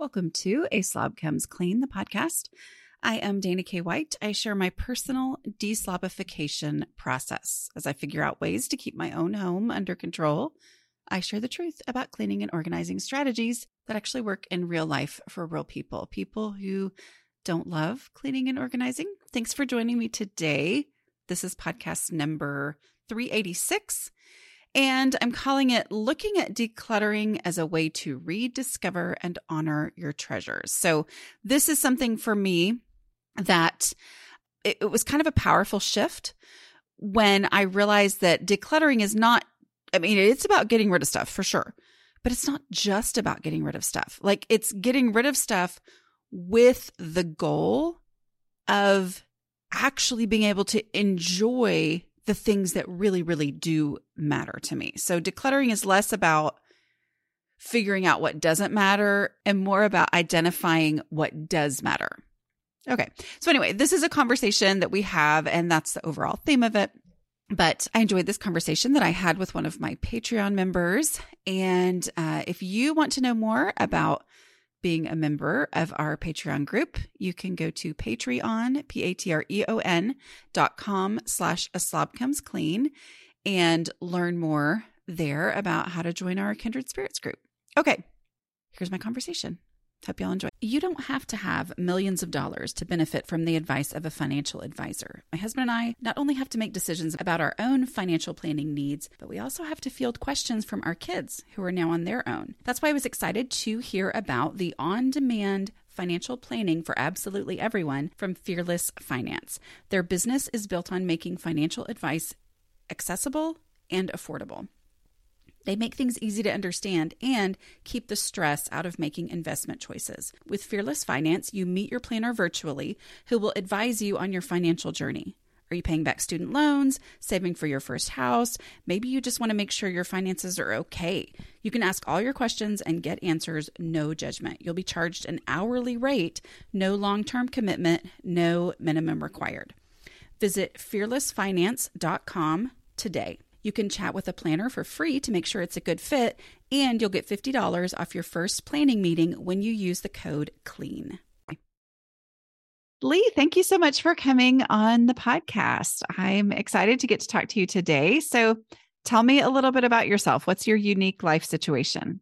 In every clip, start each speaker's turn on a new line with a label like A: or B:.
A: Welcome to A Slob Comes Clean, the podcast. I am Dana K. White. I share my personal deslobification process as I figure out ways to keep my own home under control. I share the truth about cleaning and organizing strategies that actually work in real life for real people, people who don't love cleaning and organizing. Thanks for joining me today. This is podcast number 386. And I'm calling it Looking at Decluttering as a Way to Rediscover and Honor Your Treasures. So, this is something for me that it, it was kind of a powerful shift when I realized that decluttering is not, I mean, it's about getting rid of stuff for sure, but it's not just about getting rid of stuff. Like, it's getting rid of stuff with the goal of actually being able to enjoy the things that really, really do matter to me. So decluttering is less about figuring out what doesn't matter and more about identifying what does matter. Okay. So, anyway, this is a conversation that we have, and that's the overall theme of it. But I enjoyed this conversation that I had with one of my Patreon members. And uh, if you want to know more about being a member of our Patreon group, you can go to Patreon, P-A-T-R-E-O-N dot com slash a slob comes clean and learn more there about how to join our Kindred Spirits group. Okay, here's my conversation. Hope y'all enjoy. You don't have to have millions of dollars to benefit from the advice of a financial advisor. My husband and I not only have to make decisions about our own financial planning needs, but we also have to field questions from our kids who are now on their own. That's why I was excited to hear about the on demand financial planning for absolutely everyone from Fearless Finance. Their business is built on making financial advice accessible and affordable. They make things easy to understand and keep the stress out of making investment choices. With Fearless Finance, you meet your planner virtually who will advise you on your financial journey. Are you paying back student loans, saving for your first house? Maybe you just want to make sure your finances are okay. You can ask all your questions and get answers, no judgment. You'll be charged an hourly rate, no long term commitment, no minimum required. Visit fearlessfinance.com today. You can chat with a planner for free to make sure it's a good fit, and you'll get $50 off your first planning meeting when you use the code CLEAN. Lee, thank you so much for coming on the podcast. I'm excited to get to talk to you today. So, tell me a little bit about yourself. What's your unique life situation?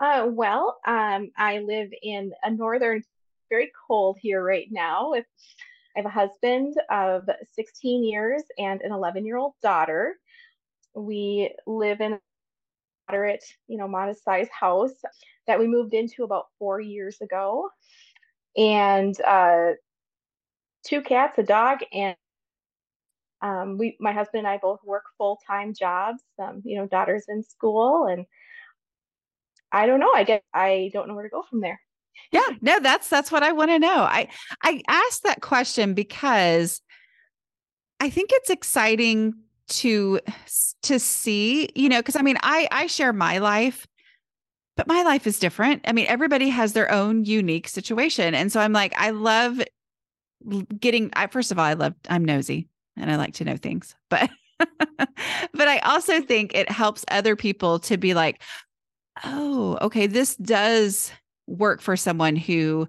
B: Uh, well, um, I live in a northern, very cold here right now. With I have a husband of 16 years and an 11 year old daughter we live in a moderate, you know, modest size house that we moved into about four years ago. And uh, two cats, a dog, and um, we, my husband and I both work full time jobs. Um, you know, daughter's in school, and I don't know. I guess I don't know where to go from there.
A: Yeah, no, that's that's what I want to know. I I asked that question because I think it's exciting to to see you know because i mean i i share my life but my life is different. I mean everybody has their own unique situation. And so i'm like i love getting i first of all i love i'm nosy and i like to know things but but i also think it helps other people to be like oh okay this does work for someone who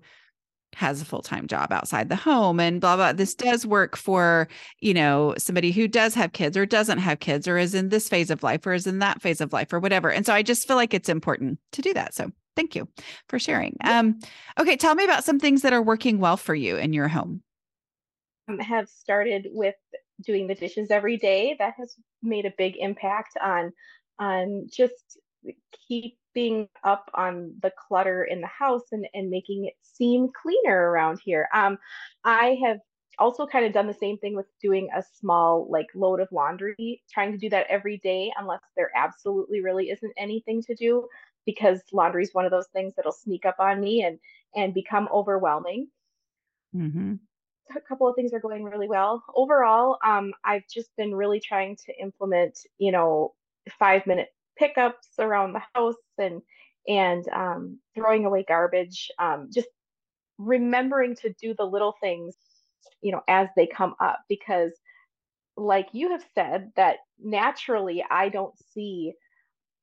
A: has a full-time job outside the home and blah blah this does work for you know somebody who does have kids or doesn't have kids or is in this phase of life or is in that phase of life or whatever. And so i just feel like it's important to do that. So thank you for sharing. Um okay tell me about some things that are working well for you in your home.
B: I have started with doing the dishes every day. That has made a big impact on on just keeping up on the clutter in the house and, and making it seem cleaner around here. Um, I have also kind of done the same thing with doing a small like load of laundry, trying to do that every day unless there absolutely really isn't anything to do because laundry is one of those things that'll sneak up on me and and become overwhelming. Mm-hmm. A couple of things are going really well. Overall, um, I've just been really trying to implement, you know, five minute pickups around the house and and um, throwing away garbage um, just remembering to do the little things you know as they come up because like you have said that naturally i don't see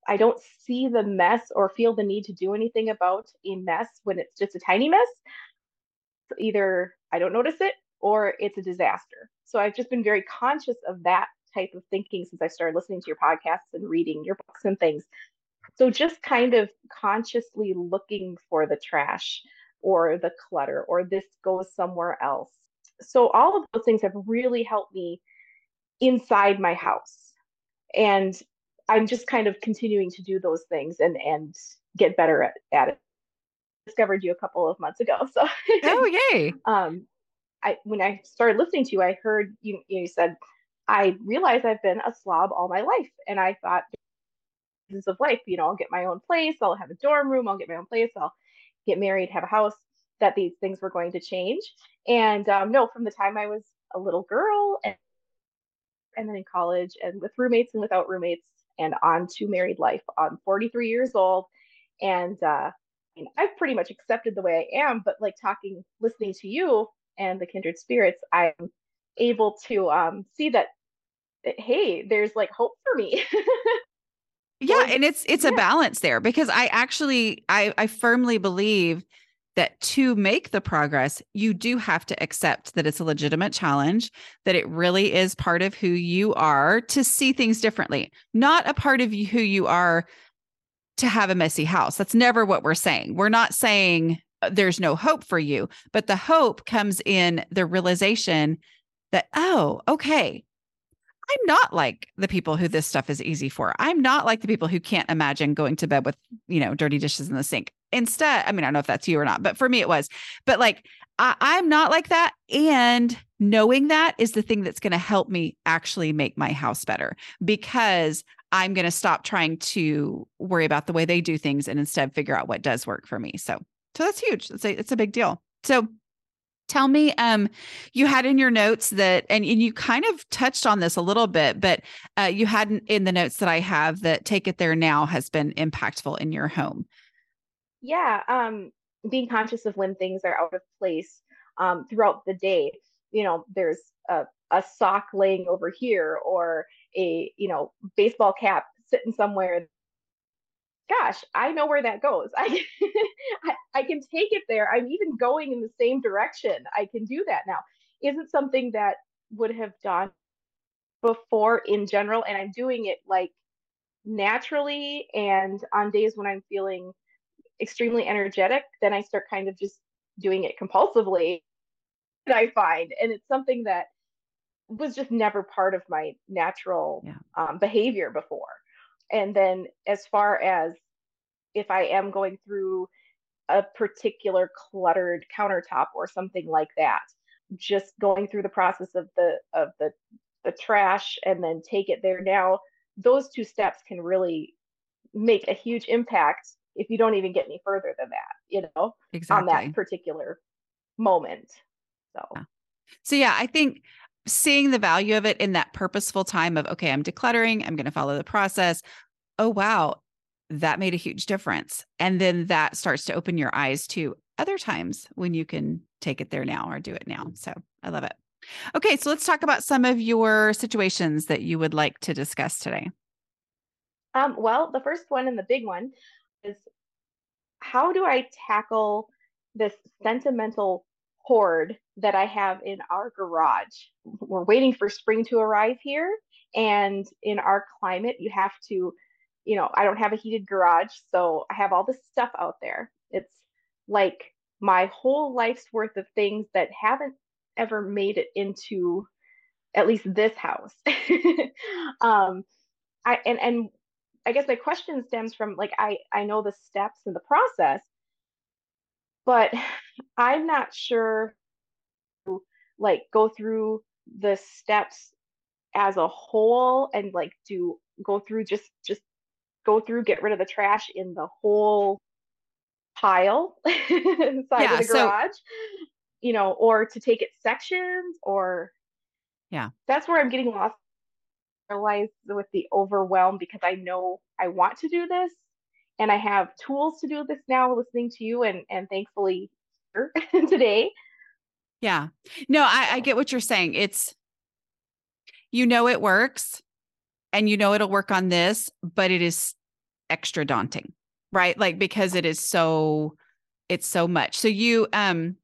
B: I don't see the mess or feel the need to do anything about a mess when it's just a tiny mess. So either I don't notice it or it's a disaster. So I've just been very conscious of that type of thinking since I started listening to your podcasts and reading your books and things. So just kind of consciously looking for the trash or the clutter or this goes somewhere else. So all of those things have really helped me inside my house. And I'm just kind of continuing to do those things and and get better at, at it. Discovered you a couple of months ago. So
A: Oh yay.
B: um I when I started listening to you, I heard you you said, I realized I've been a slob all my life. And I thought this of life, you know, I'll get my own place, I'll have a dorm room, I'll get my own place, I'll get married, have a house, that these things were going to change. And um, no, from the time I was a little girl and and then in college and with roommates and without roommates and on to married life. I'm 43 years old and uh, I've pretty much accepted the way I am, but like talking, listening to you and the kindred spirits, I'm able to um, see that, hey, there's like hope for me.
A: yeah. And it's, it's yeah. a balance there because I actually, I, I firmly believe that to make the progress, you do have to accept that it's a legitimate challenge, that it really is part of who you are to see things differently, not a part of who you are to have a messy house. That's never what we're saying. We're not saying uh, there's no hope for you, but the hope comes in the realization that, oh, okay, I'm not like the people who this stuff is easy for. I'm not like the people who can't imagine going to bed with, you know, dirty dishes in the sink. Instead, I mean, I don't know if that's you or not, but for me it was. But like I, I'm not like that. And knowing that is the thing that's going to help me actually make my house better because I'm going to stop trying to worry about the way they do things and instead figure out what does work for me. So, so that's huge. It's a, it's a big deal. So tell me um you had in your notes that and, and you kind of touched on this a little bit but uh, you had in, the notes that i have that take it there now has been impactful in your home.
B: Yeah um being conscious of when things are out of place um throughout the day you know there's a, a sock laying over here or a you know baseball cap sitting somewhere gosh, I know where that goes. I, I, I can take it there. I'm even going in the same direction. I can do that now. Isn't something that would have done before in general, and I'm doing it like naturally. And on days when I'm feeling extremely energetic, then I start kind of just doing it compulsively. I find, and it's something that was just never part of my natural yeah. um, behavior before. And then as far as if I am going through a particular cluttered countertop or something like that, just going through the process of the of the the trash and then take it there now, those two steps can really make a huge impact if you don't even get any further than that, you know, exactly. on that particular moment. So
A: yeah. So yeah, I think seeing the value of it in that purposeful time of okay i'm decluttering i'm going to follow the process oh wow that made a huge difference and then that starts to open your eyes to other times when you can take it there now or do it now so i love it okay so let's talk about some of your situations that you would like to discuss today
B: um, well the first one and the big one is how do i tackle this sentimental hoard that I have in our garage. We're waiting for spring to arrive here. And in our climate, you have to, you know, I don't have a heated garage. So I have all this stuff out there. It's like my whole life's worth of things that haven't ever made it into at least this house. um, I and and I guess my question stems from like I I know the steps in the process, but I'm not sure like go through the steps as a whole and like do go through just just go through get rid of the trash in the whole pile inside yeah, of the garage so, you know or to take it sections or
A: yeah
B: that's where i'm getting lost realize with the overwhelm because i know i want to do this and I have tools to do this now listening to you and and thankfully today.
A: Yeah. No, I, I get what you're saying. It's you know it works and you know it'll work on this, but it is extra daunting, right? Like because it is so it's so much. So you um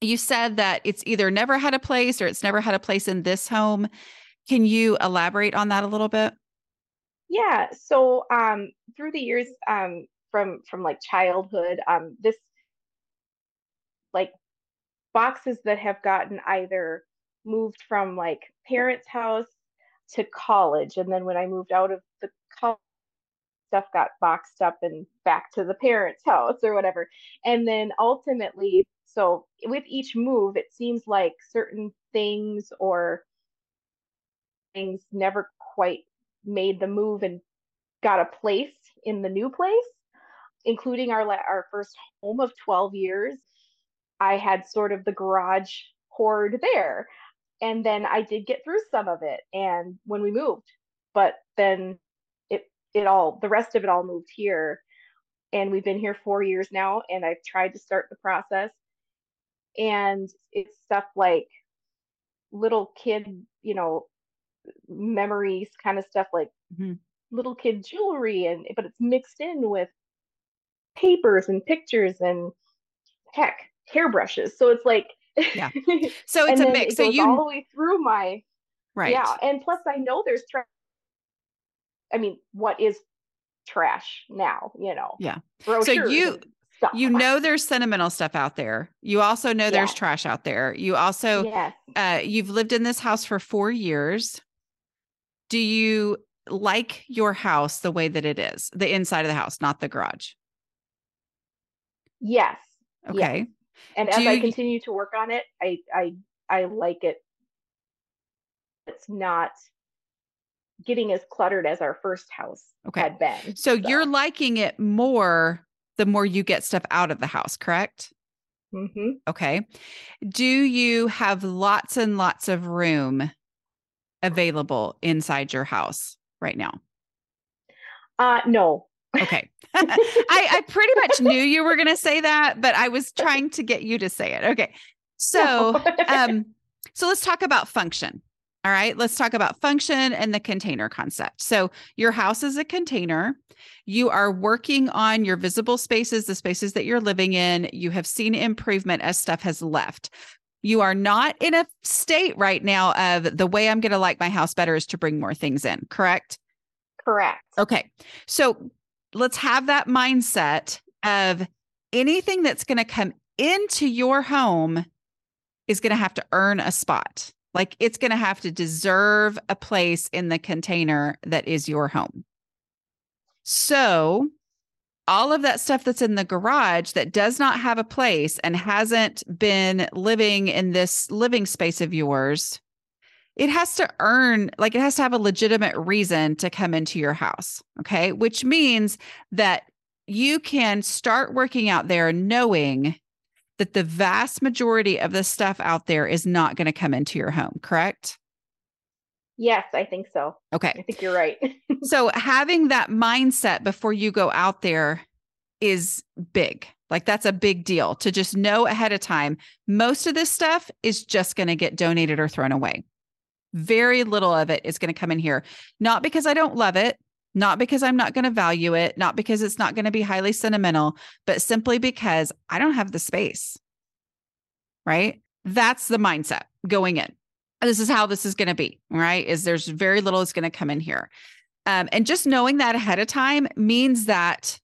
A: you said that it's either never had a place or it's never had a place in this home. Can you elaborate on that a little bit?
B: Yeah. So um through the years um from from like childhood, um this like boxes that have gotten either moved from like parents' house to college and then when I moved out of the college stuff got boxed up and back to the parents' house or whatever. And then ultimately, so with each move, it seems like certain things or things never quite made the move and got a place in the new place, including our our first home of 12 years. I had sort of the garage hoard there. And then I did get through some of it and when we moved, but then it it all the rest of it all moved here. And we've been here four years now and i've tried to start the process. And it's stuff like little kid you know memories kind of stuff like mm-hmm. little kid jewelry and but it's mixed in with papers and pictures and heck hairbrushes so it's like
A: yeah so it's a mix
B: it
A: so you
B: all the way through my
A: right
B: yeah and plus i know there's trash. I mean, what is trash now? You know,
A: yeah. So you you know there's sentimental stuff out there. You also know there's trash out there. You also
B: yes.
A: uh, you've lived in this house for four years. Do you like your house the way that it is, the inside of the house, not the garage?
B: Yes.
A: Okay. Yes.
B: And as you... I continue to work on it, I I I like it. It's not getting as cluttered as our first house okay. had been.
A: So, so, you're liking it more the more you get stuff out of the house, correct?
B: Mm-hmm.
A: Okay. Do you have lots and lots of room available inside your house right now?
B: Uh, no.
A: Okay. I, I pretty much knew you were going to say that, but I was trying to get you to say it. Okay. So, um, so let's talk about function. All right, let's talk about function and the container concept. So, your house is a container. You are working on your visible spaces, the spaces that you're living in. You have seen improvement as stuff has left. You are not in a state right now of the way I'm going to like my house better is to bring more things in, correct?
B: Correct.
A: Okay. So, let's have that mindset of anything that's going to come into your home is going to have to earn a spot. Like it's going to have to deserve a place in the container that is your home. So, all of that stuff that's in the garage that does not have a place and hasn't been living in this living space of yours, it has to earn, like, it has to have a legitimate reason to come into your house. Okay. Which means that you can start working out there knowing that the vast majority of the stuff out there is not going to come into your home, correct?
B: Yes, I think so.
A: Okay.
B: I think you're right.
A: so having that mindset before you go out there is big. Like that's a big deal to just know ahead of time. Most of this stuff is just going to get donated or thrown away. Very little of it is going to come in here. Not because I don't love it, not because I'm not going to value it, not because it's not going to be highly sentimental, but simply because I don't have the space. Right? That's the mindset going in. This is how this is going to be, right? Is there's very little is going to come in here. Um, and just knowing that ahead of time means that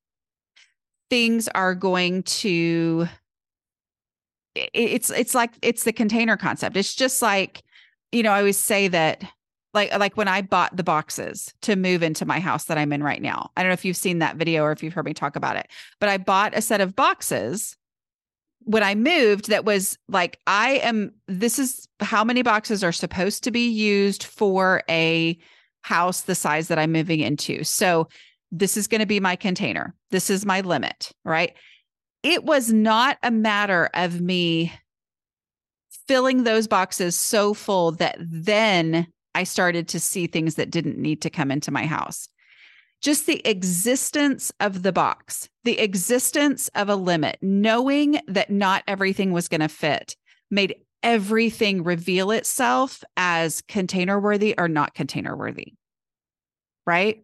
A: things are going to it's it's like it's the container concept. It's just like, you know, I always say that like like when I bought the boxes to move into my house that I'm in right now. I don't know if you've seen that video or if you've heard me talk about it, but I bought a set of boxes when I moved that was like I am this is how many boxes are supposed to be used for a house the size that I'm moving into. So this is going to be my container. This is my limit, right? It was not a matter of me filling those boxes so full that then I started to see things that didn't need to come into my house. Just the existence of the box, the existence of a limit, knowing that not everything was going to fit made everything reveal itself as container worthy or not container worthy. Right?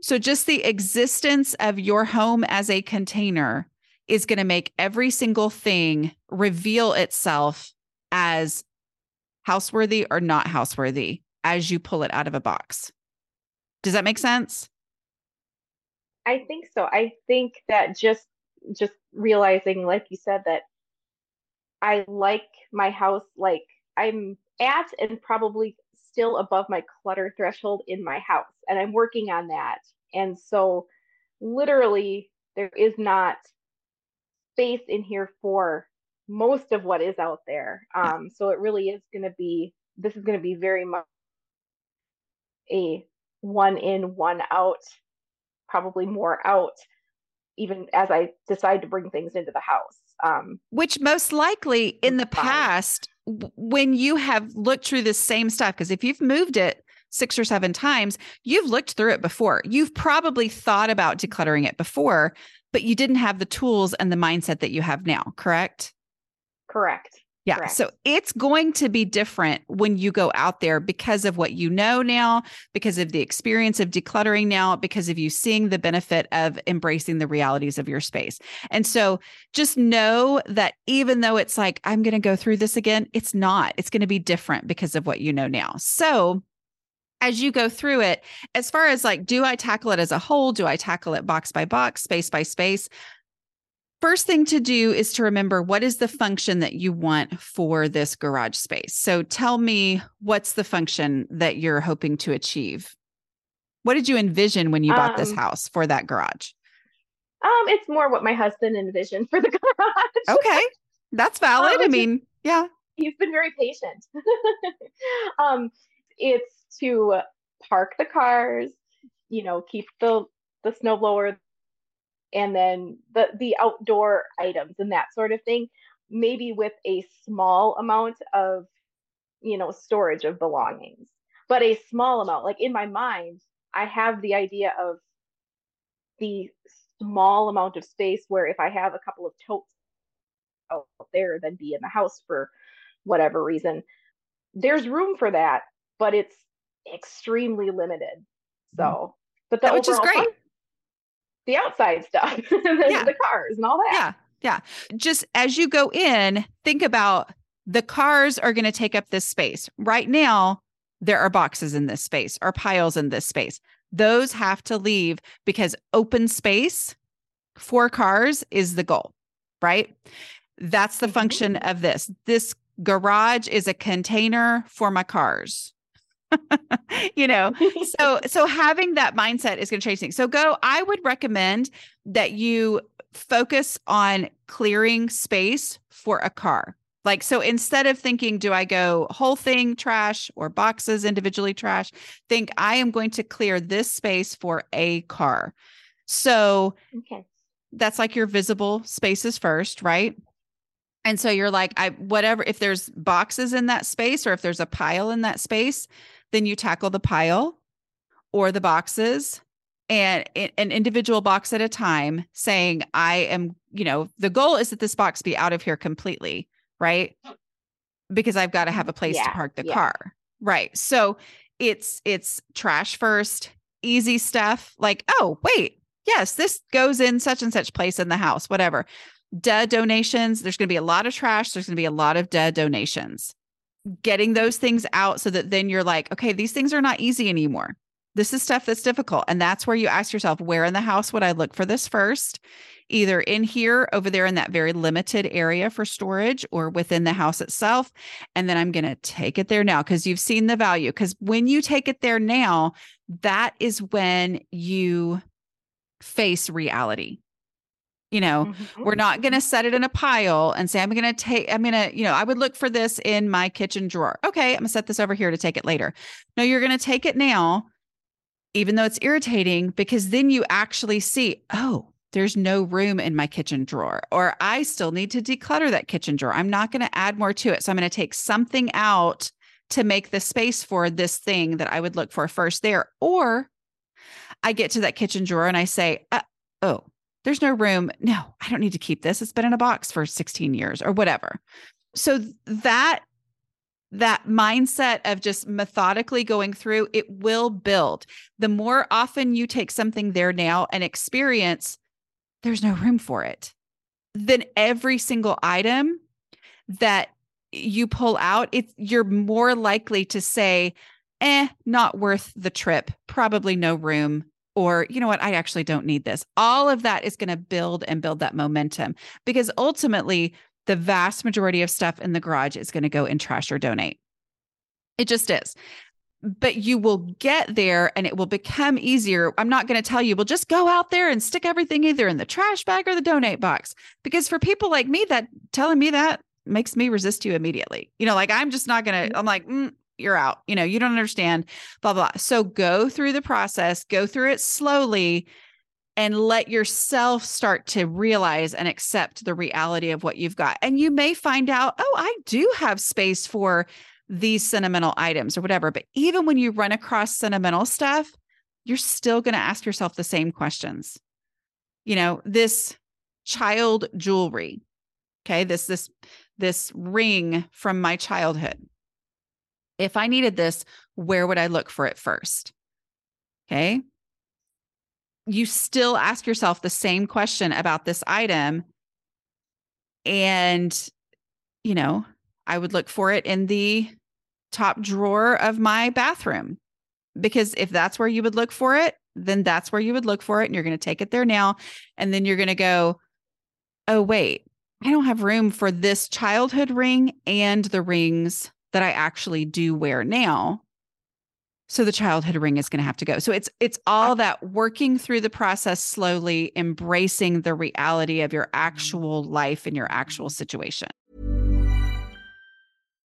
A: So just the existence of your home as a container is going to make every single thing reveal itself as houseworthy or not houseworthy as you pull it out of a box. Does that make sense?
B: I think so. I think that just just realizing like you said that I like my house like I'm at and probably still above my clutter threshold in my house and I'm working on that. And so literally there is not space in here for most of what is out there. Um, so it really is going to be, this is going to be very much a one in, one out, probably more out, even as I decide to bring things into the house. Um,
A: Which most likely in the fine. past, when you have looked through the same stuff, because if you've moved it six or seven times, you've looked through it before. You've probably thought about decluttering it before, but you didn't have the tools and the mindset that you have now, correct?
B: Correct.
A: Yeah.
B: Correct.
A: So it's going to be different when you go out there because of what you know now, because of the experience of decluttering now, because of you seeing the benefit of embracing the realities of your space. And so just know that even though it's like, I'm going to go through this again, it's not. It's going to be different because of what you know now. So as you go through it, as far as like, do I tackle it as a whole? Do I tackle it box by box, space by space? First thing to do is to remember what is the function that you want for this garage space. So tell me what's the function that you're hoping to achieve? What did you envision when you bought um, this house for that garage?
B: Um, it's more what my husband envisioned for the garage.
A: okay. That's valid. Um, I mean, yeah.
B: He's been very patient. um, it's to park the cars, you know, keep the the snowblower and then the the outdoor items and that sort of thing maybe with a small amount of you know storage of belongings. But a small amount like in my mind i have the idea of the small amount of space where if i have a couple of totes out there then be in the house for whatever reason there's room for that but it's extremely limited. So but that
A: which is great. fun-
B: the outside stuff, the, yeah. the cars and all that.
A: Yeah. Yeah. Just as you go in, think about the cars are going to take up this space. Right now, there are boxes in this space or piles in this space. Those have to leave because open space for cars is the goal, right? That's the mm-hmm. function of this. This garage is a container for my cars. you know so so having that mindset is going to change things. So go i would recommend that you focus on clearing space for a car. Like so instead of thinking do i go whole thing trash or boxes individually trash? Think i am going to clear this space for a car. So okay. that's like your visible spaces first right? And so you're like i whatever if there's boxes in that space or if there's a pile in that space then you tackle the pile or the boxes and an individual box at a time saying i am you know the goal is that this box be out of here completely right? Because i've got to have a place yeah, to park the yeah. car right? So it's it's trash first easy stuff like oh wait yes this goes in such and such place in the house whatever. Duh donations there's going to be a lot of trash there's going to be a lot of duh donations getting those things out so that then you're like, okay, these things are not easy anymore. This is stuff that's difficult. And that's where you ask yourself, where in the house would I look for this first? Either in here, over there in that very limited area for storage, or within the house itself. And then I'm going to take it there now because you've seen the value. Because when you take it there now, that is when you face reality you know mm-hmm. we're not going to set it in a pile and say i'm going to take i'm going to you know i would look for this in my kitchen drawer. Okay i'm going to set this over here to take it later. No you're going to take it now even though it's irritating because then you actually see oh there's no room in my kitchen drawer or i still need to declutter that kitchen drawer. I'm not going to add more to it. So i'm going to take something out to make the space for this thing that i would look for first there. Or i get to that kitchen drawer and i say uh, oh there's no room. No, I don't need to keep this. It's been in a box for 16 years or whatever. So that that mindset of just methodically going through, it will build. The more often you take something there now and experience, there's no room for it. Then every single item that you pull out, it's you're more likely to say, eh, not worth the trip, probably no room, or you know what, I actually don't need this. All of that is going to build and build that momentum because ultimately, the vast majority of stuff in the garage is going to go in trash or donate. It just is. But you will get there and it will become easier. I'm not going to tell you, well, just go out there and stick everything either in the trash bag or the donate box. Because for people like me, that telling me that makes me resist you immediately. You know, like I'm just not going to, I'm like, mm, you're out. You know, you don't understand, blah, blah. So go through the process, go through it slowly and let yourself start to realize and accept the reality of what you've got. And you may find out, oh, I do have space for these sentimental items or whatever. But even when you run across sentimental stuff, you're still going to ask yourself the same questions. You know, this child jewelry, okay, this, this, this ring from my childhood. If I needed this, where would I look for it first? Okay you still ask yourself the same question about this item. And, you know, I would look for it in the top drawer of my bathroom. Because if that's where you would look for it, then that's where you would look for it. And you're going to take it there now. And then you're going to go, oh, wait, I don't have room for this childhood ring and the rings that I actually do wear now so the childhood ring is going to have to go. So it's it's all that working through the process slowly embracing the reality of your mm-hmm. actual life and your actual situation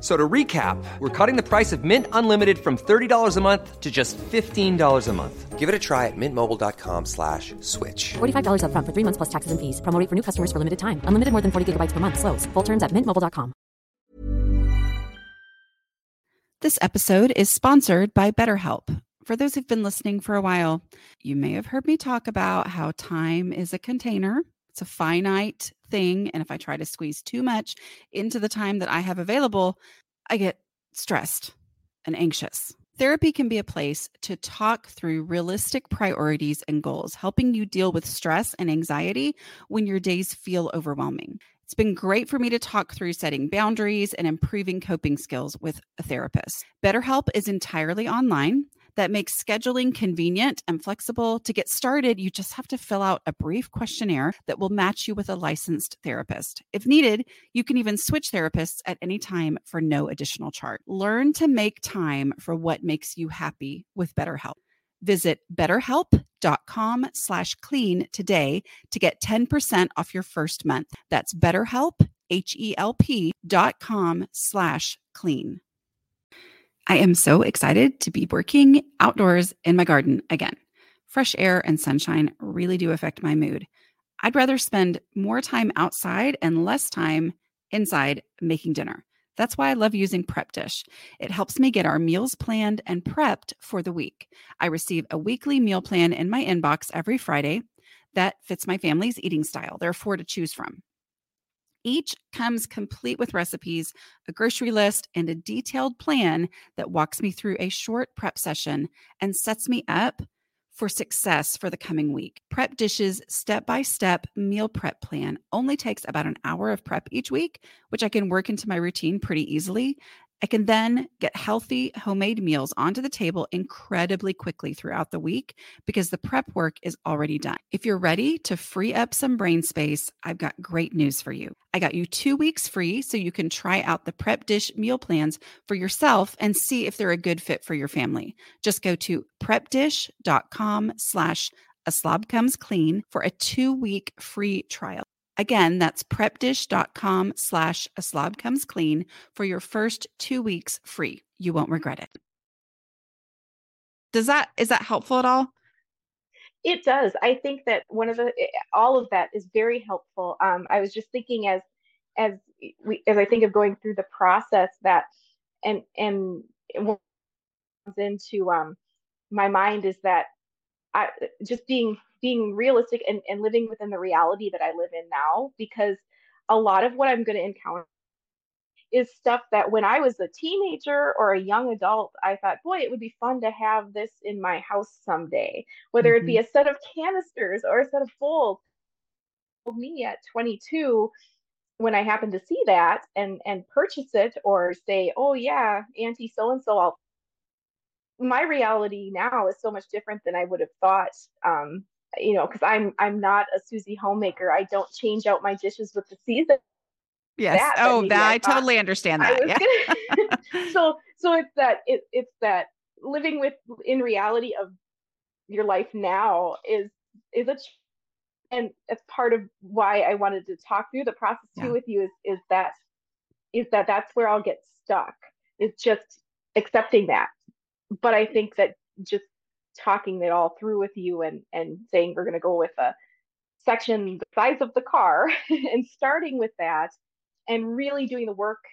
C: so to recap, we're cutting the price of Mint Unlimited from $30 a month to just $15 a month. Give it a try at mintmobile.com slash switch.
D: $45 up front for three months plus taxes and fees. Promo for new customers for limited time. Unlimited more than 40 gigabytes per month. Slows. Full terms at mintmobile.com.
A: This episode is sponsored by BetterHelp. For those who've been listening for a while, you may have heard me talk about how time is a container. It's a finite thing. And if I try to squeeze too much into the time that I have available, I get stressed and anxious. Therapy can be a place to talk through realistic priorities and goals, helping you deal with stress and anxiety when your days feel overwhelming. It's been great for me to talk through setting boundaries and improving coping skills with a therapist. BetterHelp is entirely online that makes scheduling convenient and flexible. To get started, you just have to fill out a brief questionnaire that will match you with a licensed therapist. If needed, you can even switch therapists at any time for no additional charge. Learn to make time for what makes you happy with BetterHelp. Visit betterhelp.com slash clean today to get 10% off your first month. That's betterhelp, H-E-L-P dot com slash clean. I am so excited to be working outdoors in my garden again. Fresh air and sunshine really do affect my mood. I'd rather spend more time outside and less time inside making dinner. That's why I love using Prep Dish. It helps me get our meals planned and prepped for the week. I receive a weekly meal plan in my inbox every Friday that fits my family's eating style. There are four to choose from. Each comes complete with recipes, a grocery list, and a detailed plan that walks me through a short prep session and sets me up for success for the coming week. Prep Dish's step by step meal prep plan only takes about an hour of prep each week, which I can work into my routine pretty easily. I can then get healthy homemade meals onto the table incredibly quickly throughout the week because the prep work is already done. If you're ready to free up some brain space, I've got great news for you. I got you two weeks free so you can try out the prep dish meal plans for yourself and see if they're a good fit for your family. Just go to prepdish.com slash a slob comes clean for a two week free trial. Again, that's prepdish.com slash a slob comes clean for your first two weeks free. You won't regret it. Does that, is that helpful at all?
B: It does. I think that one of the, all of that is very helpful. Um, I was just thinking as, as we as I think of going through the process that and and what comes into um my mind is that I just being being realistic and, and living within the reality that I live in now because a lot of what I'm going to encounter is stuff that when I was a teenager or a young adult, I thought, boy, it would be fun to have this in my house someday, whether mm-hmm. it be mm-hmm. a set of canisters or a set of bowls. Me at 22, when I happen to see that and and purchase it or say, oh yeah, Auntie so and so, I'll. My reality now is so much different than I would have thought. Um, you know, because I'm I'm not a Susie homemaker. I don't change out my dishes with the season.
A: Yes. That, oh, that I, I totally understand that. Yeah.
B: Gonna, so so it's that it, it's that living with in reality of your life now is is a and it's part of why I wanted to talk through the process too yeah. with you is is that is that that's where I'll get stuck It's just accepting that. But I think that just talking it all through with you and and saying we're going to go with a section the size of the car and starting with that and really doing the work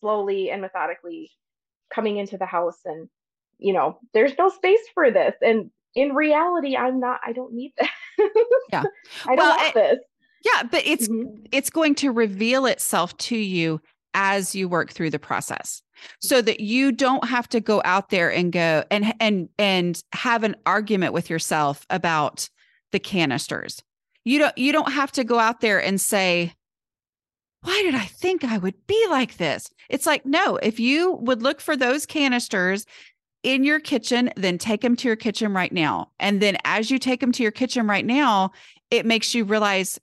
B: slowly and methodically coming into the house and you know there's no space for this. And in reality i'm not i don't need that
A: yeah.
B: I don't well, want this.
A: Yeah but it's mm-hmm. it's going to reveal itself to you as you work through the process so that you don't have to go out there and go and and and have an argument with yourself about the canisters you don't you don't have to go out there and say why did I think I would be like this? It's like, no, if you would look for those canisters in your kitchen, then take them to your kitchen right now. And then as you take them to your kitchen right now, it makes you realize,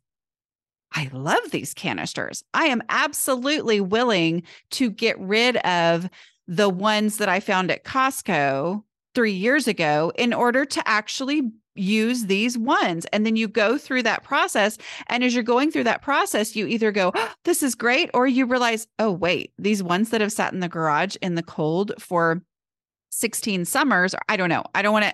A: I love these canisters. I am absolutely willing to get rid of the ones that I found at Costco three years ago in order to actually use these ones. And then you go through that process. And as you're going through that process, you either go, oh, this is great, or you realize, oh, wait, these ones that have sat in the garage in the cold for 16 summers, I don't know. I don't want to,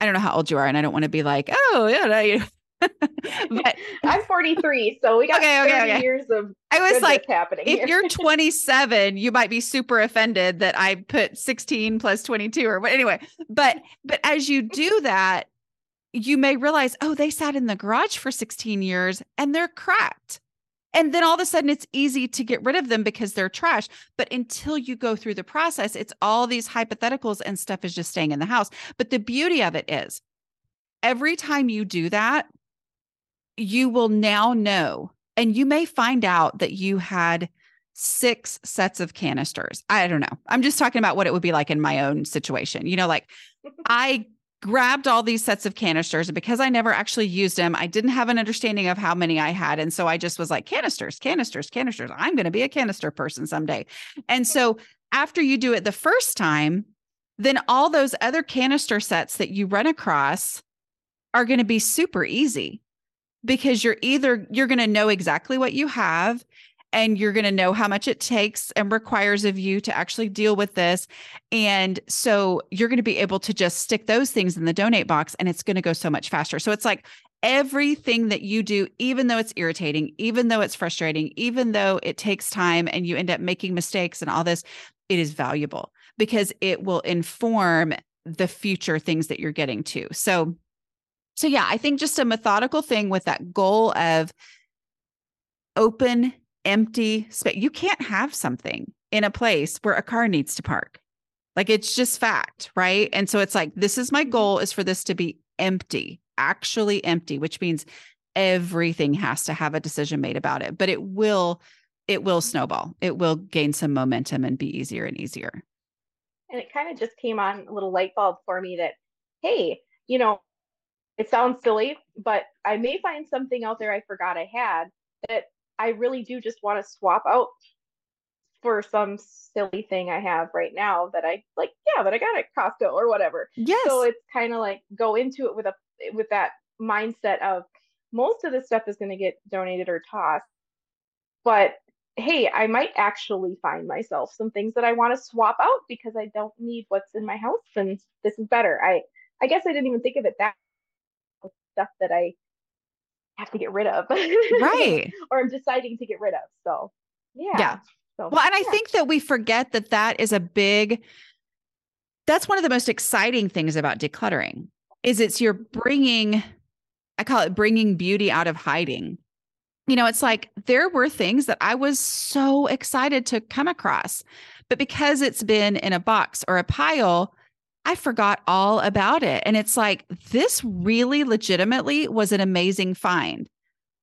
A: I don't know how old you are. And I don't want to be like, oh, yeah,
B: but I'm 43, so we got okay, okay, okay. years of
A: I was like
B: happening.
A: If you're 27, you might be super offended that I put 16 plus 22 or what anyway. But but as you do that, you may realize, oh, they sat in the garage for 16 years and they're cracked. And then all of a sudden it's easy to get rid of them because they're trash. But until you go through the process, it's all these hypotheticals and stuff is just staying in the house. But the beauty of it is every time you do that, you will now know, and you may find out that you had six sets of canisters. I don't know. I'm just talking about what it would be like in my own situation. You know, like I grabbed all these sets of canisters and because I never actually used them, I didn't have an understanding of how many I had. And so I just was like, canisters, canisters, canisters. I'm going to be a canister person someday. And so after you do it the first time, then all those other canister sets that you run across are going to be super easy because you're either you're going to know exactly what you have and you're going to know how much it takes and requires of you to actually deal with this. And so you're going to be able to just stick those things in the donate box and it's going to go so much faster. So it's like everything that you do, even though it's irritating, even though it's frustrating, even though it takes time and you end up making mistakes and all this, it is valuable because it will inform the future things that you're getting to. So, so yeah, I think just a methodical thing with that goal of open empty space. You can't have something in a place where a car needs to park. Like it's just fact, right? And so it's like this is my mm-hmm. goal is for this to be empty, actually empty, which means everything has to have a decision made about it, but it will it will snowball. It will gain some momentum and be easier and easier.
B: And it kind of just came on a little light bulb for me that hey, you know, it sounds silly, but I may find something out there I forgot I had that I really do just want to swap out for some silly thing I have right now that I like, yeah, that I got at Costco or whatever.
A: Yes.
B: So it's kind of like go into it with a with that mindset of most of the stuff is going to get donated or tossed. But hey, I might actually find myself some things that I want to swap out because I don't need what's in my house and this is better. I I guess I didn't even think of it that stuff that I have to get rid of.
A: Right.
B: or I'm deciding to get rid of. So, yeah.
A: Yeah.
B: So,
A: Well, and I think that we forget that that is a big that's one of the most exciting things about decluttering is it's you're bringing I call it bringing beauty out of hiding. You know, it's like there were things that I was so excited to come across, but because it's been in a box or a pile, I forgot all about it. And it's like this really legitimately was an amazing find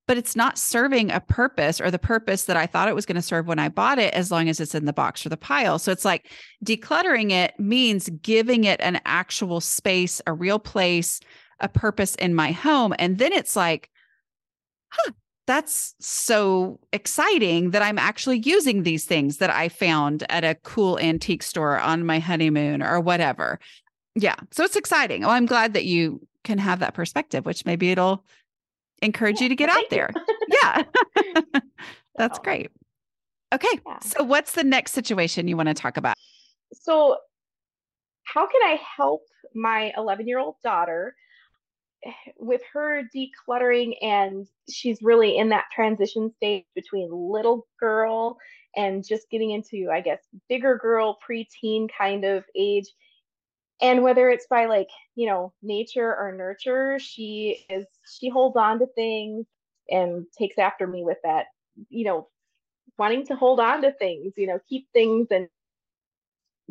A: but it's not serving a purpose or the purpose that I thought it was going to serve when I bought it, as long as it's in the box or the pile. So it's like decluttering it means giving it an actual space, a real place, a purpose in my home. And then it's like, huh, that's so exciting that I'm actually using these things that I found at a cool antique store on my honeymoon or whatever. Yeah. So it's exciting. Well, I'm glad that you can have that perspective, which maybe it'll encourage
B: Yeah,
A: you to get out there. Yeah. That's great. Okay.
B: Yeah.
A: So what's the next situation you want to talk about?
B: So, how can I help my 11 year old daughter with her decluttering? And she's really in that transition stage between little girl and just getting into, I guess, bigger girl, preteen kind of age. And whether it's by like, you know, nature or nurture, she is, she holds on to things and takes after me with that, you know, wanting to hold on to things, you know, keep things and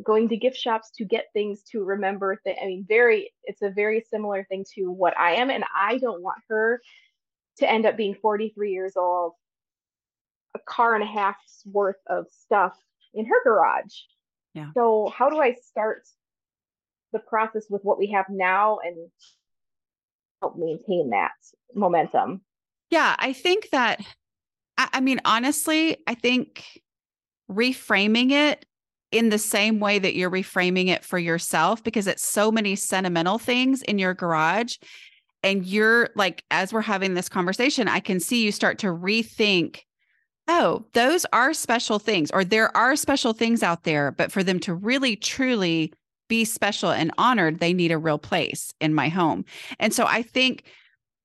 B: going to gift shops to get things to remember th- i mean very it's a very similar thing to what i am and i don't want her to end up being 43 years old a car and a half's worth of stuff in her garage
A: Yeah.
B: so how do i start the process with what we have now and help maintain that momentum
A: Yeah, I think that, I, I mean, honestly, I think reframing it in the same way that you're reframing it for yourself, because it's so many sentimental things in your garage. And you're like, as we're having this conversation, I can see you start to rethink oh, those are special things, or there are special things out there, but for them to really, truly be special and honored, they need a real place in my home. And so I think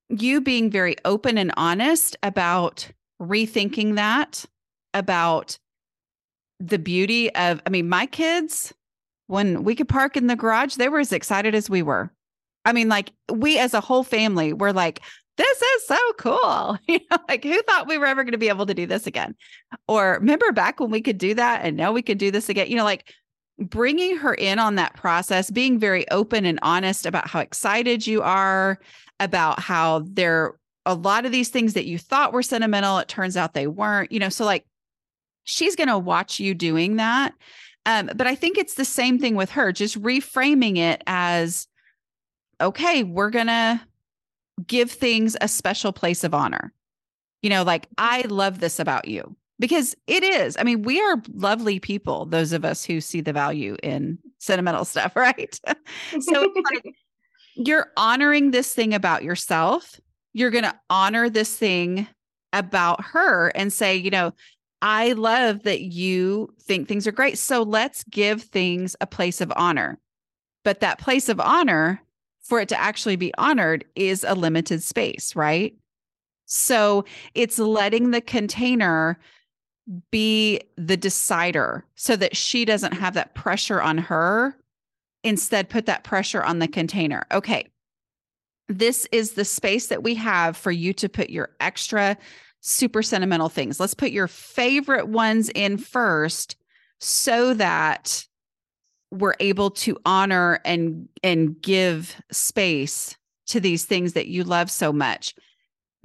A: you being very open and honest about rethinking that, about the beauty of, I mean, my kids, when we could park in the garage, they were as excited as we were. I mean, like we as a whole family were like, this is so cool. You know, like who thought we were ever going to be able to do this again? Or remember back when we could do that and now we could do this again? You know, like bringing her in on that process, being very open and honest about how excited you are, about how there a lot of these things that you thought were sentimental, it turns out they weren't, you know, so like she's going to watch you doing that. Um, but I think it's the same thing with her, just reframing it as okay, we're going to give things a special place of honor. You know, like I love this about you because it is. I mean, we are lovely people, those of us who see the value in sentimental stuff, right? so like you're honoring this thing about yourself. You're going to honor this thing about her and say, you know, I love that you think things are great. So let's give things a place of honor. But that place of honor, for it to actually be honored, is a limited space, right? So it's letting the container be the decider so that she doesn't have that pressure on her. Instead, put that pressure on the container. Okay, this is the space that we have for you to put your extra super sentimental things. Let's put your favorite ones in first so that we're able to honor and and give space to these things that you love so much.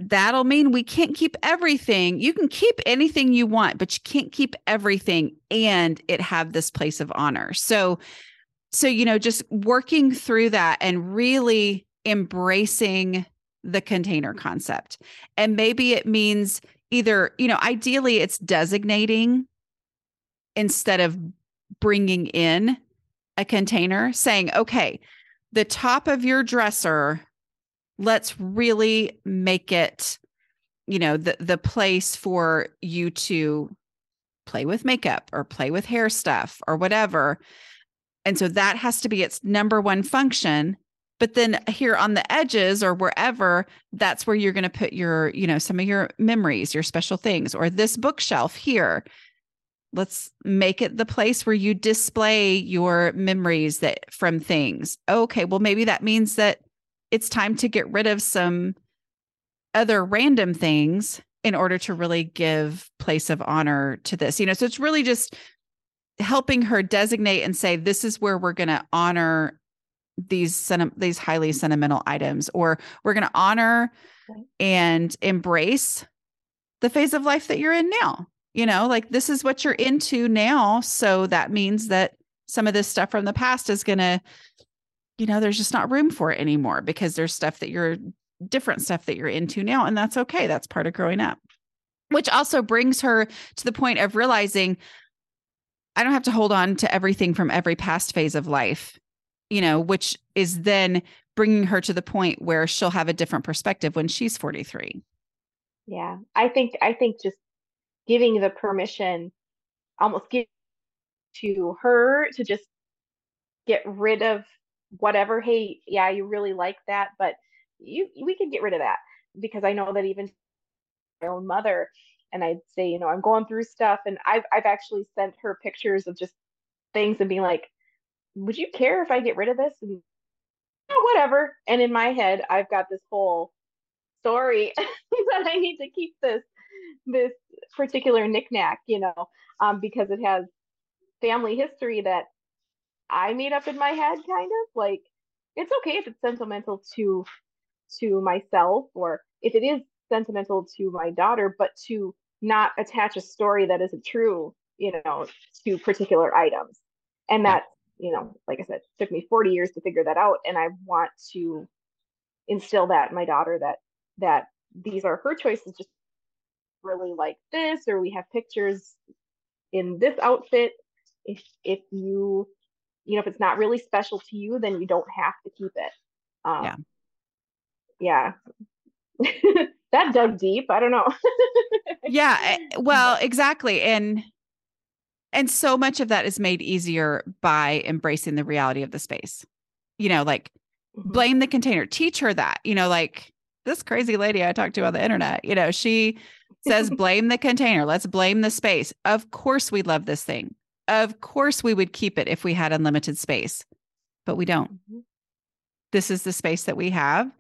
A: That'll mean we can't keep everything. You can keep anything you want, but you can't keep everything and it have this place of honor. So so you know just working through that and really embracing the container concept. And maybe it means either, you know, ideally it's designating instead of bringing in a container, saying, okay, the top of your dresser, let's really make it, you know, the, the place for you to play with makeup or play with hair stuff or whatever. And so that has to be its number one function but then here on the edges or wherever that's where you're going to put your you know some of your memories your special things or this bookshelf here. Let's make it the place where you display your memories that from things. Okay well maybe that means that it's time to get rid of some other random things in order to really give place of honor to this you know? So it's really just helping her designate and say this is where we're going to honor these sen- these highly sentimental items or we're going to honor and embrace the phase of life that you're in now. You know like this is what you're into now so that means that some of this stuff from the past is going to you know there's just not room for it anymore because there's stuff that you're different stuff that you're into now and that's okay. That's part of growing up. Which also brings her to the point of realizing I don't have to hold on to everything from every past phase of life, you know, which is then bringing her to the point where she'll have a different perspective when she's 43.
B: Yeah. I think, I think just giving the permission, almost give to her to just get rid of whatever. Hey, yeah, you really like that, but you, we can get rid of that because I know that even my own mother, and I'd say, you know, I'm going through stuff and I've I've actually sent her pictures of just things and being like, would you care if I get rid of this? And oh, whatever. And in my head, I've got this whole story that I need to keep this this particular knickknack, you know, um, because it has family history that I made up in my head, kind of like it's okay if it's sentimental to to myself or if it is sentimental to my daughter, but to not attach a story that isn't true, you know, to particular items. And that, you know, like I said, took me 40 years to figure that out. And I want to instill that in my daughter that that these are her choices, just really like this, or we have pictures in this outfit. If if you you know if it's not really special to you, then you don't have to keep it. Um, yeah. Yeah. that dug deep. I don't know.
A: yeah. Eh, well, exactly. And and so much of that is made easier by embracing the reality of the space. You know, like mm-hmm. blame the container. Teach her that. You know, like this crazy lady I talked to on the internet, you know, she says blame the container. Let's blame the space. Of course we love this thing. Of course we would keep it if we had unlimited space. But we don't. Mm-hmm. This is the space that we have.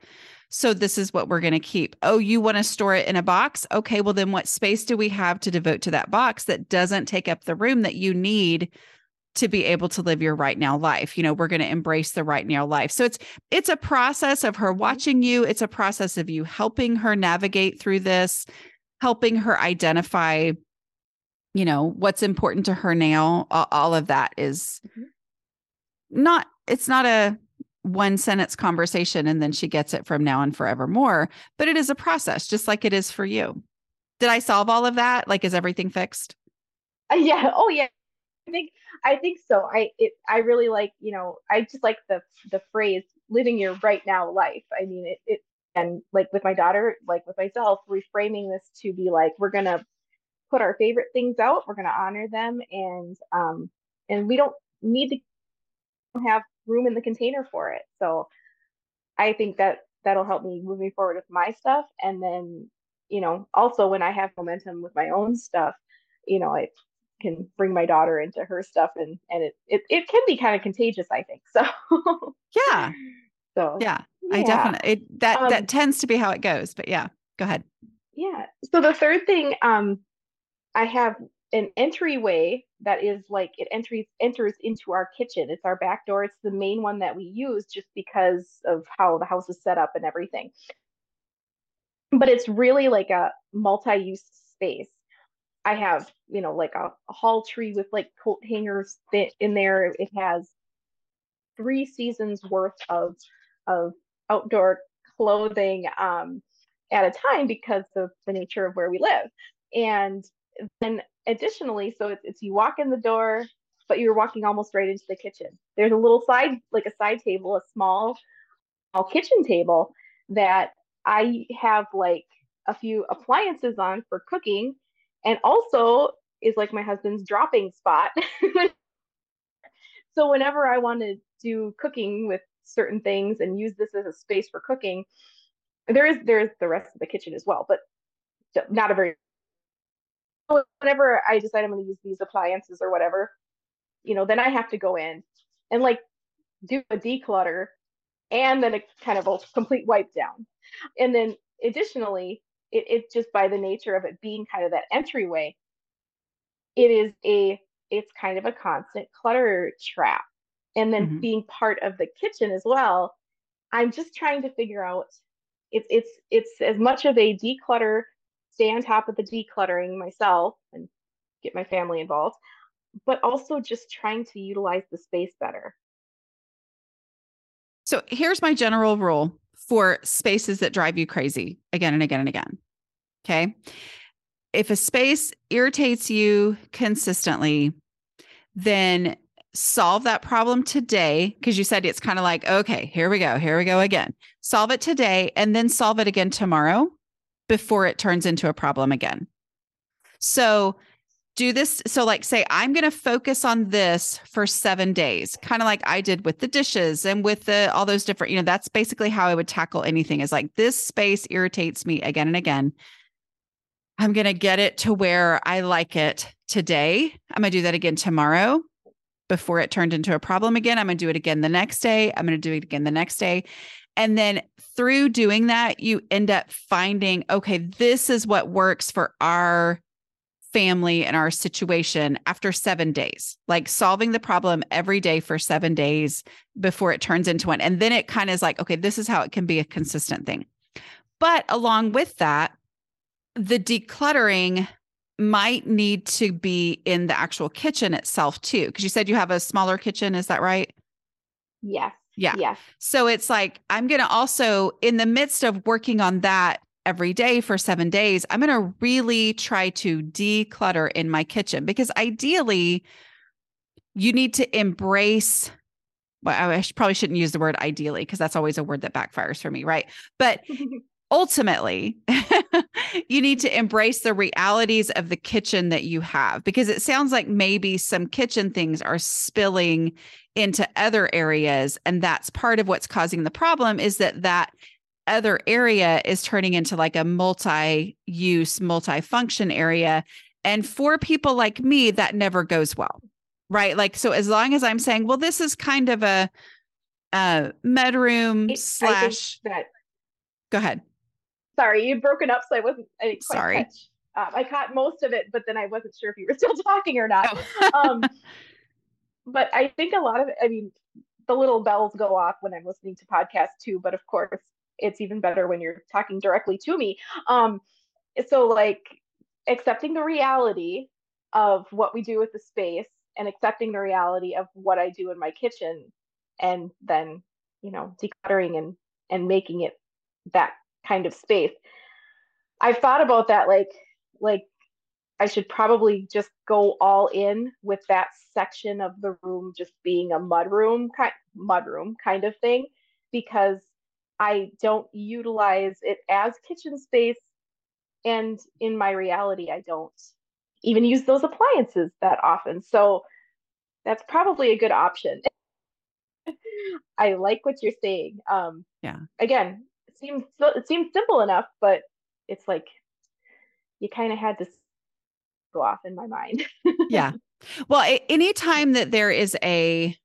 A: So this is what we're going to keep. Oh, you want to store it in a box? Okay, well, then what space do we have to devote to that box that doesn't take up the room that you need? to be able to live your right now life you know we're going to embrace the right now life so it's it's a process of her mm-hmm. watching you it's a process of you helping her navigate through this helping her identify you know what's important to her now all, of that is mm-hmm. not it's not a one sentence conversation and then she gets it from now and forevermore. But it is a process, just like it is for you. Did I solve all of that? Like, is everything fixed?
B: Uh, yeah. Oh, yeah. I think I think so. I it I really like you know I just like the the phrase living your right now life. I mean it it and like with my daughter, like with myself, reframing this to be like we're gonna put our favorite things out. We're gonna honor them and um and we don't need to have room in the container for it. So I think that that'll help me moving forward with my stuff. And then, you know, also when I have momentum with my own stuff, you know, I can bring my daughter into her stuff and and it it, it can be kind of contagious, I think. So
A: yeah. So yeah, yeah. I definitely it, that um, that tends to be how it goes. But yeah, go ahead.
B: Yeah. So the third thing um I have an entryway that is like it enters enters into our kitchen. It's our back door. It's the main one that we use just because of how the house is set up and everything. But it's really like a multi-use space. I have, you know, like a, a hall tree with like coat hangers in there. It has three seasons worth of of outdoor clothing um, at a time because of the nature of where we live. And then additionally, so it's, it's you walk in the door, but you're walking almost right into the kitchen. There's a little side, like a side table, a small, small kitchen table that I have like a few appliances on for cooking, and also is like my husband's dropping spot. so whenever I want to do cooking with certain things and use this as a space for cooking. There is there is the rest of the kitchen as well, but not a very whenever I decide I'm going to use these appliances or whatever, you know, then I have to go in and like do a declutter and then a kind of a complete wipe down. And then additionally, it, it just by the nature of it being kind of that entryway, it is a it's kind of a constant clutter trap. And then mm-hmm. being part of the kitchen as well, I'm just trying to figure out it's it's it's as much of a declutter, stay on top of the decluttering myself and get my family involved, but also just trying to utilize the space better.
A: So here's my general rule for spaces that drive you crazy again and again and again. Okay. If a space irritates you consistently, then solve that problem today because you said it's kind of like, okay, here we go, here we go again. Solve it today and then solve it again tomorrow before it turns into a problem again. So do this. So, like, say, I'm going to focus on this for seven days, kind of like I did with the dishes and with the all those different, you know, that's basically how I would tackle anything is like, this space irritates me again and again. I'm going to get it to where I like it today. I'm going to do that again tomorrow before it turned into a problem again. I'm going to do it again the next day. I'm going to do it again the next day. And then through doing that, you end up finding, okay, this is what works for our family and our situation after seven days, like solving the problem every day for seven days before it turns into one. And then it kind of is like, okay, this is how it can be a consistent thing. But along with that, the decluttering might need to be in the actual kitchen itself too because you said you have a smaller kitchen is that right
B: yes
A: yeah
B: yes
A: so it's like i'm going to also in the midst of working on that every day for 7 days i'm going to really try to declutter in my kitchen because ideally you need to embrace well, I probably shouldn't use the word ideally because that's always a word that backfires for me, right? But ultimately, you need to embrace the realities of the kitchen that you have because it sounds like maybe some kitchen things are spilling into other areas and that's part of what's causing the problem is that that other area is turning into like a multi-use multi-function area and for people like me that never goes well right like so as long as i'm saying well this is kind of a uh mudroom slash
B: that
A: go ahead
B: Sorry, you'd broken up, so I wasn't. I
A: Sorry.
B: Catch. Um, I caught most of it, but then I wasn't sure if you were still talking or not. Oh. um, but I think a lot of. I mean, the little bells go off when I'm listening to podcasts too. But of course, it's even better when you're talking directly to me. Um, so like accepting the reality of what we do with the space and accepting the reality of what I do in my kitchen and then you know decluttering and and making it that kind of space. I've thought about that like like I should probably just go all in with that section of the room just being a mud room kind mud room kind of thing because I don't utilize it as kitchen space and in my reality I don't even use those appliances that often. So that's probably a good option. I like what you're saying. Um,
A: yeah.
B: Again, it seems it seems simple enough, but it's like you kind of had to go off in my mind.
A: yeah. Well, anytime that there is a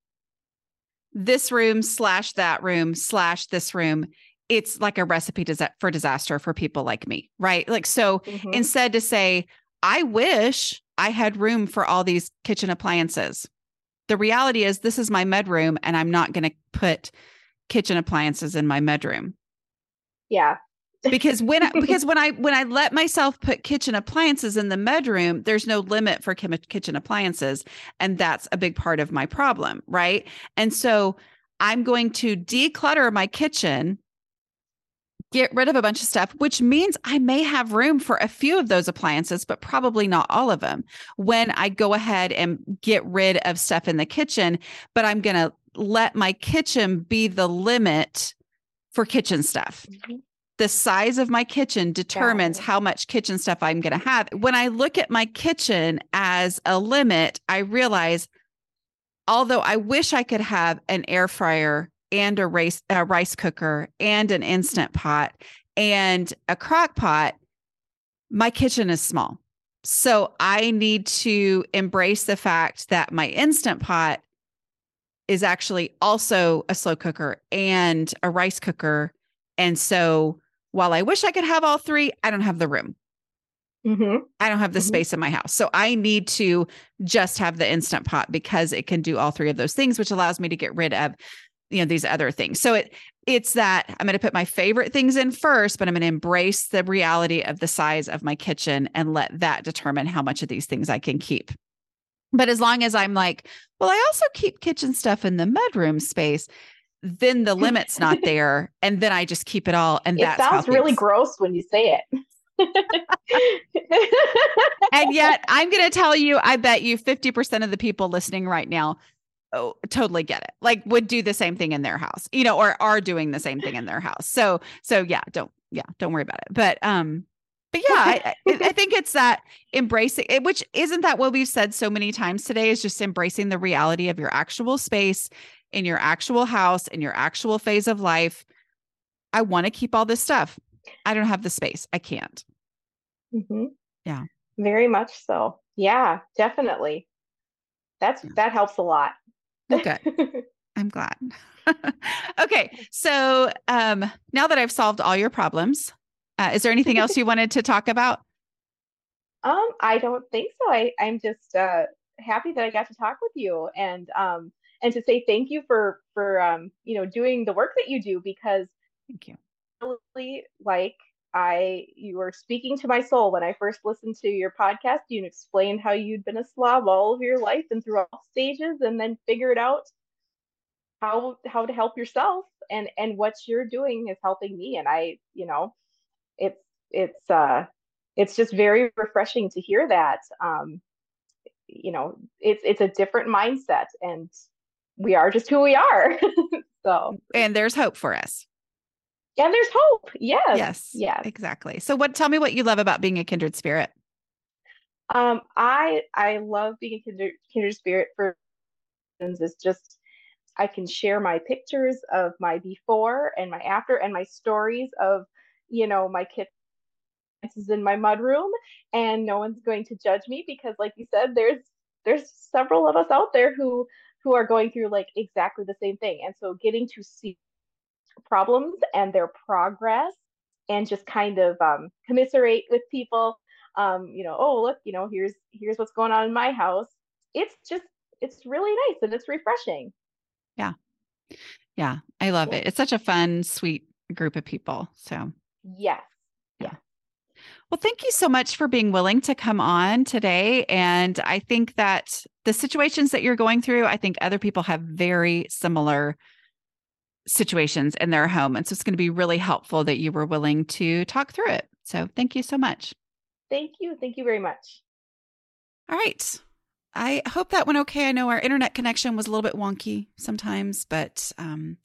A: this room slash that room slash this room, it's like a recipe for disaster for people like me, right? Like, so mm-hmm. instead to say, I wish I had room for all these kitchen appliances. The reality is, this is my mud room, and I'm not going to put kitchen appliances in my mud room
B: yeah
A: because when I, because when I when I let myself put kitchen appliances in the bedroom, there's no limit for kitchen appliances, and that's a big part of my problem, right? And so I'm going to declutter my kitchen, get rid of a bunch of stuff, which means I may have room for a few of those appliances, but probably not all of them. When I go ahead and get rid of stuff in the kitchen, but I'm going to let my kitchen be the limit for kitchen stuff. Mm-hmm. The size of my kitchen determines yeah. how much kitchen stuff I'm going to have. When I look at my kitchen as a limit, I realize although I wish I could have an air fryer and a rice, a rice cooker and an instant pot and a crock pot, my kitchen is small. So I need to embrace the fact that my instant pot is actually also a slow cooker and a rice cooker. And so while I wish I could have all three, I don't have the room.
B: Mm-hmm.
A: I don't have the
B: Mhm.
A: space in my house. So I need to just have the instant pot because it can do all three of those things, which allows me to get rid of, you know, these other things. So it it's that I'm going to put my favorite things in first, but I'm going to embrace the reality of the size of my kitchen and let that determine how much of these things I can keep. But as long as I'm like, well, I also keep kitchen stuff in the mudroom space, then the limit's not there. And then I just keep it all. And how
B: sounds really
A: things-
B: gross when you say it.
A: and yet I'm going to tell you, I bet you 50% of the people listening right now oh, totally get it. Like would do the same thing in their house, you know, or are doing the same thing in their house. So, so yeah, don't, yeah, don't worry about it. But, um, but yeah, I, I I think it's that embracing it, which isn't that what we've said so many times today is just embracing the reality of your actual space in your actual house, in your actual phase of life. I want to keep all this stuff. I don't have the space. I can't.
B: Mhm.
A: Yeah.
B: Very much so. Yeah, definitely. That's
A: Yeah.
B: that helps a lot.
A: Okay. I'm glad. okay. So um, now that I've solved all your problems, uh, is there anything else you wanted to talk about?
B: Um, I don't think so. I, I'm just uh, happy that I got to talk with you and um, and to say thank you for for um, you know doing the work that you do because
A: Thank you.
B: really like I you were speaking to my soul when I first listened to your podcast. You explained how you'd been a slob all of your life and through all stages, and then figured out how how to help yourself. And and what you're doing is helping me. And I, you know, it's it's uh it's just very refreshing to hear that. Um, you know, it's it's a different mindset, and we are just who we are. so
A: And there's hope for us.
B: and there's hope. Yes.
A: Yes.
B: Yes.
A: Exactly. So what tell me what you love about being a kindred spirit?
B: Um, I I love being a kindred, kindred spirit for reasons. It's just I can share my pictures of my before and my after and my stories of you know my kids is in my mudroom, and no one's going to judge me because, like you said, there's there's several of us out there who who are going through like exactly the same thing, and so getting to see problems and their progress and just kind of um, commiserate with people um, you know, oh look, you know, here's here's what's going on in my house. It's just it's really nice and it's refreshing. Yeah.
A: Yeah i love
B: Yeah.
A: it. It's such a fun, sweet group of people. So
B: Yes.
A: Well, thank you so much for being willing to come on today. And I think that the situations that you're going through, I think other people have very similar situations in their home. And so it's going to be really helpful that you were willing to talk through it. So thank you so much.
B: Thank you. Thank you very much.
A: All right. I hope that went okay. I know our internet connection was a little bit wonky sometimes, but um,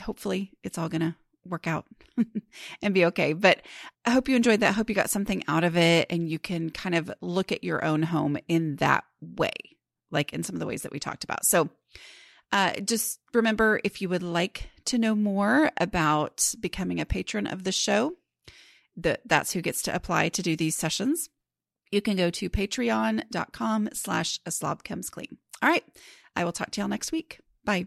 A: hopefully it's all going to work out and be okay. But I hope you enjoyed that. I hope you got something out of it and you can kind of look at your own home in that way, like in some of the ways that we talked about. So uh, just remember if you would like to know more about becoming a patron of the show, that that's who gets to apply to do these sessions you can go to patreon.com slash a slob comes clean. All right. I will talk to y'all next week. Bye.